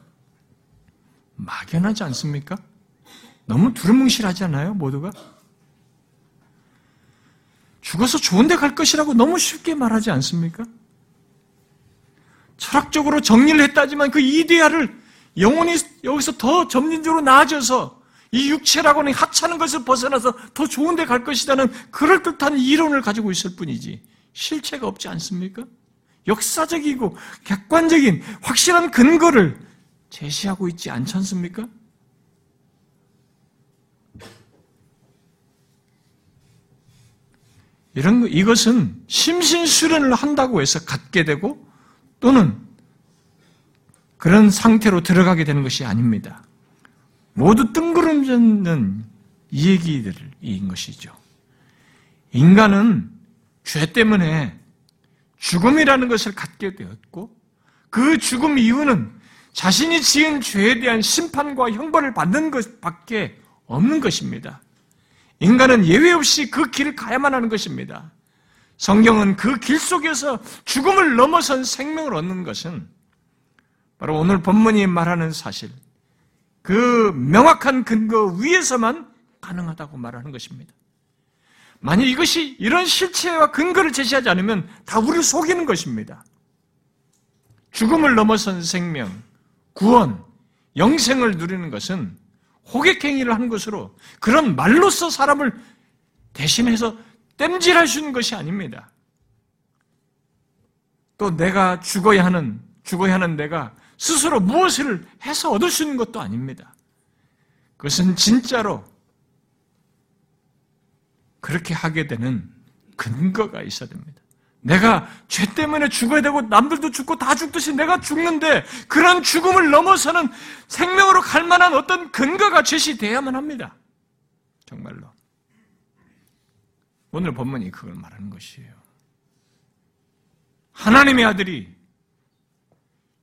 막연하지 않습니까? 너무 두루뭉실하지 않아요, 모두가? 죽어서 좋은 데 갈 것이라고 너무 쉽게 말하지 않습니까? 철학적으로 정리를 했다지만 그 이데아를 영혼이 여기서 더 점진적으로 나아져서 이 육체라고는 하찮은 것을 벗어나서 더 좋은 데 갈 것이라는 그럴듯한 이론을 가지고 있을 뿐이지 실체가 없지 않습니까? 역사적이고 객관적인 확실한 근거를 제시하고 있지 않지 않습니까? 이런 이것은 심신 수련을 한다고 해서 갖게 되고 또는 그런 상태로 들어가게 되는 것이 아닙니다. 모두 뜬구름잡는 얘기들인 것이죠. 인간은 죄 때문에 죽음이라는 것을 갖게 되었고 그 죽음 이유는 자신이 지은 죄에 대한 심판과 형벌을 받는 것밖에 없는 것입니다. 인간은 예외 없이 그 길을 가야만 하는 것입니다. 성경은 그 길 속에서 죽음을 넘어선 생명을 얻는 것은 바로 오늘 본문이 말하는 사실, 그 명확한 근거 위에서만 가능하다고 말하는 것입니다. 만약 이것이 이런 실체와 근거를 제시하지 않으면 다 우리를 속이는 것입니다. 죽음을 넘어선 생명, 구원, 영생을 누리는 것은 호객행위를 하는 것으로 그런 말로써 사람을 대신해서 땜질할 수 있는 것이 아닙니다. 또 내가 죽어야 하는, 죽어야 하는 내가 스스로 무엇을 해서 얻을 수 있는 것도 아닙니다. 그것은 진짜로 그렇게 하게 되는 근거가 있어야 됩니다. 내가 죄 때문에 죽어야 되고 남들도 죽고 다 죽듯이 내가 죽는데 그런 죽음을 넘어서는 생명으로 갈 만한 어떤 근거가 제시돼야만 합니다. 정말로. 오늘 본문이 그걸 말하는 것이에요. 하나님의 아들이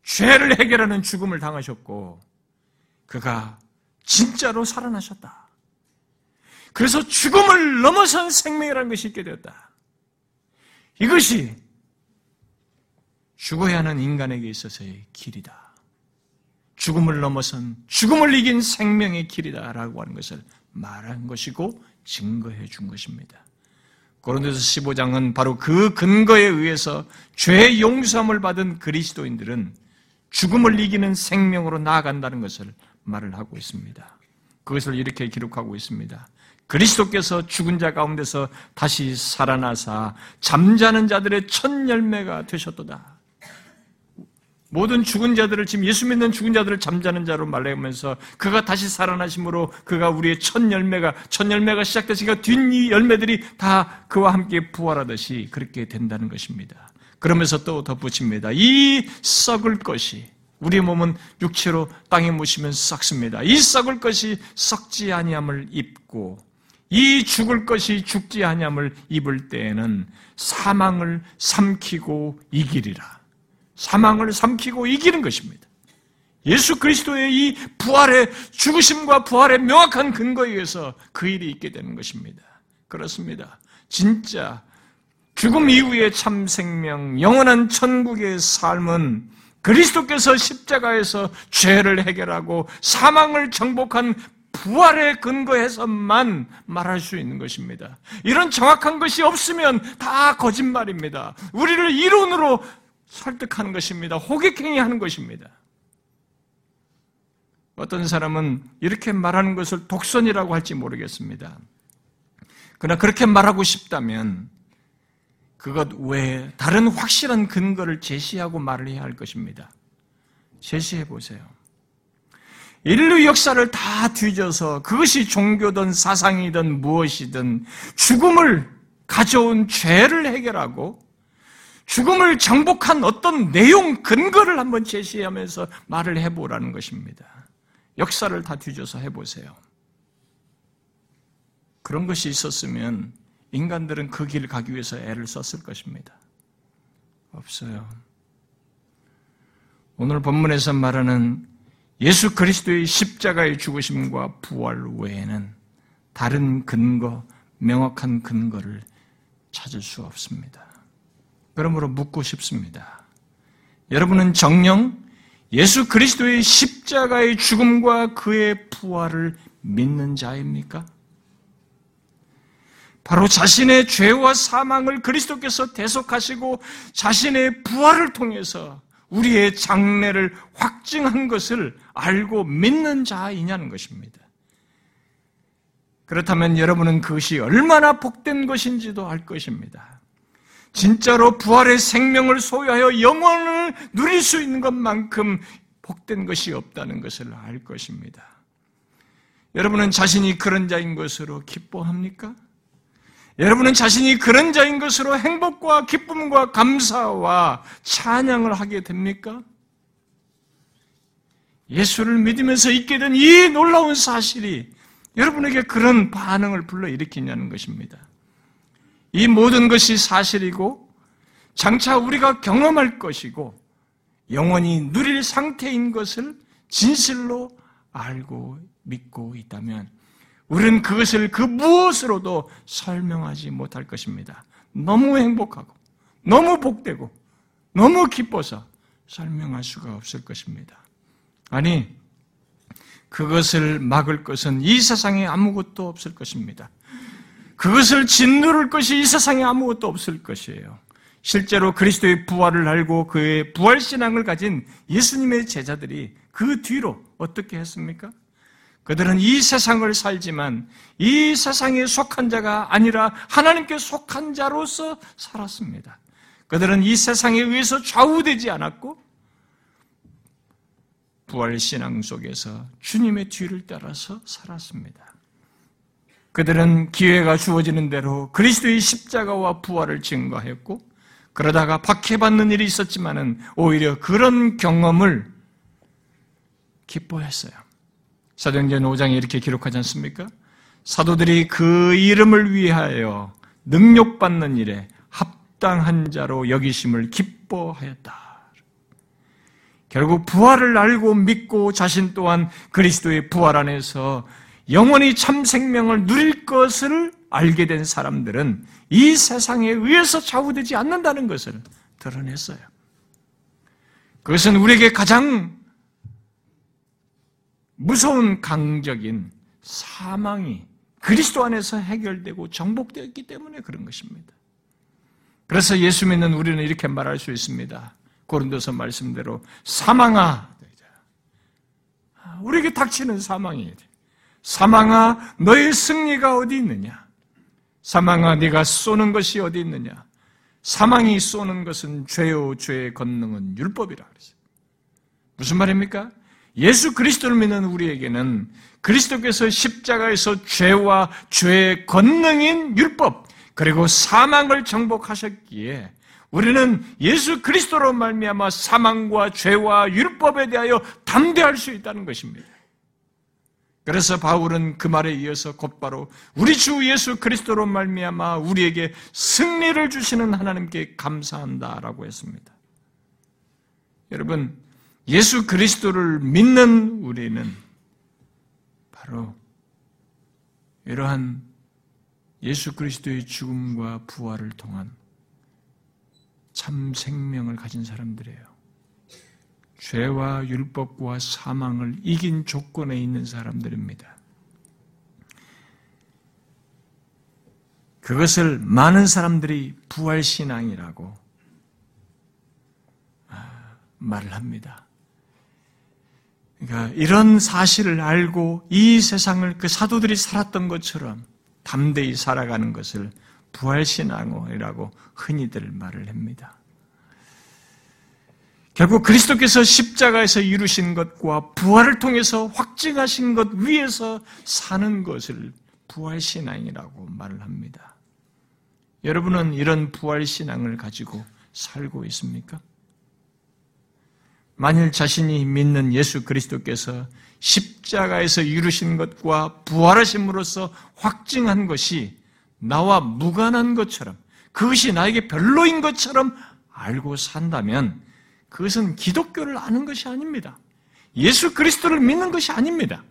죄를 해결하는 죽음을 당하셨고 그가 진짜로 살아나셨다. 그래서 죽음을 넘어선 생명이라는 것이 있게 되었다. 이것이 죽어야 하는 인간에게 있어서의 길이다. 죽음을 넘어선 죽음을 이긴 생명의 길이다라고 하는 것을 말한 것이고 증거해 준 것입니다. 고린도서 15장은 바로 그 근거에 의해서 죄 용서함을 받은 그리스도인들은 죽음을 이기는 생명으로 나아간다는 것을 말을 하고 있습니다. 그것을 이렇게 기록하고 있습니다. 그리스도께서 죽은 자 가운데서 다시 살아나사 잠자는 자들의 첫 열매가 되셨도다. 모든 죽은 자들을 지금 예수 믿는 죽은 자들을 잠자는 자로 말하면서 그가 다시 살아나심으로 그가 우리의 첫 열매가 첫 열매가 시작됐으니까 뒷 열매들이 다 그와 함께 부활하듯이 그렇게 된다는 것입니다. 그러면서 또 덧붙입니다. 이 썩을 것이 우리 몸은 육체로 땅에 묻히면 썩습니다. 이 썩을 것이 썩지 아니함을 입고 이 죽을 것이 죽지 아니함을 입을 때에는 사망을 삼키고 이기리라. 사망을 삼키고 이기는 것입니다. 예수 그리스도의 이 부활의 죽으심과 부활의 명확한 근거에 의해서 그 일이 있게 되는 것입니다. 그렇습니다. 진짜 죽음 이후의 참 생명, 영원한 천국의 삶은 그리스도께서 십자가에서 죄를 해결하고 사망을 정복한 부활에 근거해서만 말할 수 있는 것입니다. 이런 정확한 것이 없으면 다 거짓말입니다. 우리를 이론으로 설득하는 것입니다. 호객행위 하는 것입니다. 어떤 사람은 이렇게 말하는 것을 독선이라고 할지 모르겠습니다. 그러나 그렇게 말하고 싶다면 그것 외에 다른 확실한 근거를 제시하고 말을 해야 할 것입니다. 제시해 보세요. 인류 역사를 다 뒤져서 그것이 종교든 사상이든 무엇이든 죽음을 가져온 죄를 해결하고 죽음을 정복한 어떤 내용 근거를 한번 제시하면서 말을 해보라는 것입니다. 역사를 다 뒤져서 해보세요. 그런 것이 있었으면 인간들은 그 길을 가기 위해서 애를 썼을 것입니다. 없어요. 오늘 본문에서 말하는 예수 그리스도의 십자가의 죽으심과 부활 외에는 다른 근거, 명확한 근거를 찾을 수 없습니다. 그러므로 묻고 싶습니다. 여러분은 정령 예수 그리스도의 십자가의 죽음과 그의 부활을 믿는 자입니까? 바로 자신의 죄와 사망을 그리스도께서 대속하시고 자신의 부활을 통해서 우리의 장래를 확증한 것을 알고 믿는 자이냐는 것입니다. 그렇다면 여러분은 그것이 얼마나 복된 것인지도 알 것입니다. 진짜로 부활의 생명을 소유하여 영원을 누릴 수 있는 것만큼 복된 것이 없다는 것을 알 것입니다. 여러분은 자신이 그런 자인 것으로 기뻐합니까? 여러분은 자신이 그런 자인 것으로 행복과 기쁨과 감사와 찬양을 하게 됩니까? 예수를 믿으면서 있게 된 이 놀라운 사실이 여러분에게 그런 반응을 불러일으키냐는 것입니다. 이 모든 것이 사실이고 장차 우리가 경험할 것이고 영원히 누릴 상태인 것을 진실로 알고 믿고 있다면 우리는 그것을 그 무엇으로도 설명하지 못할 것입니다. 너무 행복하고, 너무 복되고, 너무 기뻐서 설명할 수가 없을 것입니다. 아니, 그것을 막을 것은 이 세상에 아무것도 없을 것입니다. 그것을 짓누를 것이 이 세상에 아무것도 없을 것이에요. 실제로 그리스도의 부활을 알고 그의 부활 신앙을 가진 예수님의 제자들이 그 뒤로 어떻게 했습니까? 그들은 이 세상을 살지만 이 세상에 속한 자가 아니라 하나님께 속한 자로서 살았습니다. 그들은 이 세상에 의해서 좌우되지 않았고 부활 신앙 속에서 주님의 뒤를 따라서 살았습니다. 그들은 기회가 주어지는 대로 그리스도의 십자가와 부활을 증거했고 그러다가 박해받는 일이 있었지만은 오히려 그런 경험을 기뻐했어요. 사도행전 5장에 이렇게 기록하지 않습니까? 사도들이 그 이름을 위하여 능력받는 일에 합당한 자로 여기심을 기뻐하였다. 결국 부활을 알고 믿고 자신 또한 그리스도의 부활 안에서 영원히 참 생명을 누릴 것을 알게 된 사람들은 이 세상에 의해서 좌우되지 않는다는 것을 드러냈어요. 그것은 우리에게 가장 무서운 강적인 사망이 그리스도 안에서 해결되고 정복되었기 때문에 그런 것입니다. 그래서 예수 믿는 우리는 이렇게 말할 수 있습니다. 고린도서 말씀대로 사망아 우리에게 닥치는 사망이 사망아 너의 승리가 어디 있느냐? 사망아 네가 쏘는 것이 어디 있느냐? 사망이 쏘는 것은 죄요 죄의 권능은 율법이라 그랬어요. 무슨 말입니까? 예수 그리스도를 믿는 우리에게는 그리스도께서 십자가에서 죄와 죄의 권능인 율법 그리고 사망을 정복하셨기에 우리는 예수 그리스도로 말미암아 사망과 죄와 율법에 대하여 담대할 수 있다는 것입니다. 그래서 바울은 그 말에 이어서 곧바로 우리 주 예수 그리스도로 말미암아 우리에게 승리를 주시는 하나님께 감사한다라고 했습니다. 여러분 예수 그리스도를 믿는 우리는 바로 이러한 예수 그리스도의 죽음과 부활을 통한 참 생명을 가진 사람들이에요. 죄와 율법과 사망을 이긴 조건에 있는 사람들입니다. 그것을 많은 사람들이 부활신앙이라고 아, 말을 합니다. 그러니까 이런 사실을 알고 이 세상을 그 사도들이 살았던 것처럼 담대히 살아가는 것을 부활신앙이라고 흔히들 말을 합니다. 결국 그리스도께서 십자가에서 이루신 것과 부활을 통해서 확증하신 것 위에서 사는 것을 부활신앙이라고 말을 합니다. 여러분은 이런 부활신앙을 가지고 살고 있습니까? 만일 자신이 믿는 예수 그리스도께서 십자가에서 이루신 것과 부활하심으로써 확증한 것이 나와 무관한 것처럼 그것이 나에게 별로인 것처럼 알고 산다면 그것은 기독교를 아는 것이 아닙니다. 예수 그리스도를 믿는 것이 아닙니다.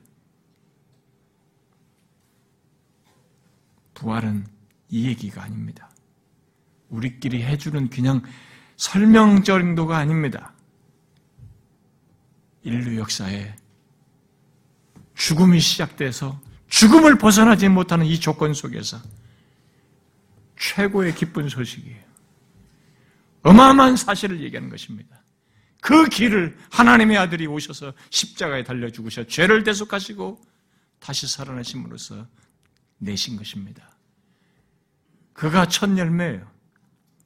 부활은 이 얘기가 아닙니다. 우리끼리 해주는 그냥 설명 정도가 아닙니다. 인류 역사에 죽음이 시작돼서 죽음을 벗어나지 못하는 이 조건 속에서 최고의 기쁜 소식이에요. 어마어마한 사실을 얘기하는 것입니다. 그 길을 하나님의 아들이 오셔서 십자가에 달려 죽으셔 죄를 대속하시고 다시 살아나심으로써 내신 것입니다. 그가 첫 열매예요.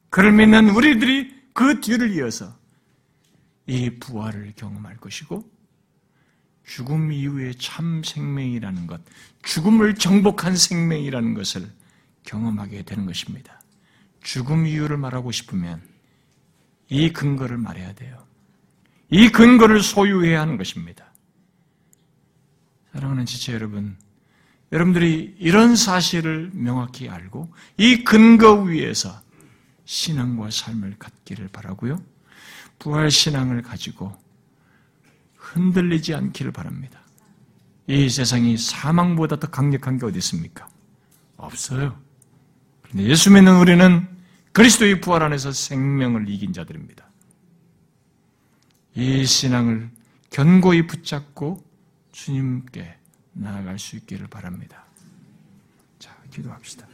그를 믿는 우리들이 그 뒤를 이어서 이 부활을 경험할 것이고 죽음 이후의 참 생명이라는 것, 죽음을 정복한 생명이라는 것을 경험하게 되는 것입니다. 죽음 이유를 말하고 싶으면 이 근거를 말해야 돼요. 이 근거를 소유해야 하는 것입니다. 사랑하는 지체 여러분, 여러분들이 이런 사실을 명확히 알고 이 근거 위에서 신앙과 삶을 갖기를 바라고요. 부활 신앙을 가지고 흔들리지 않기를 바랍니다. 이 세상이 사망보다 더 강력한 게 어디 있습니까? 없어요. 예수 믿는 우리는 그리스도의 부활 안에서 생명을 이긴 자들입니다. 이 신앙을 견고히 붙잡고 주님께 나아갈 수 있기를 바랍니다. 자, 기도합시다.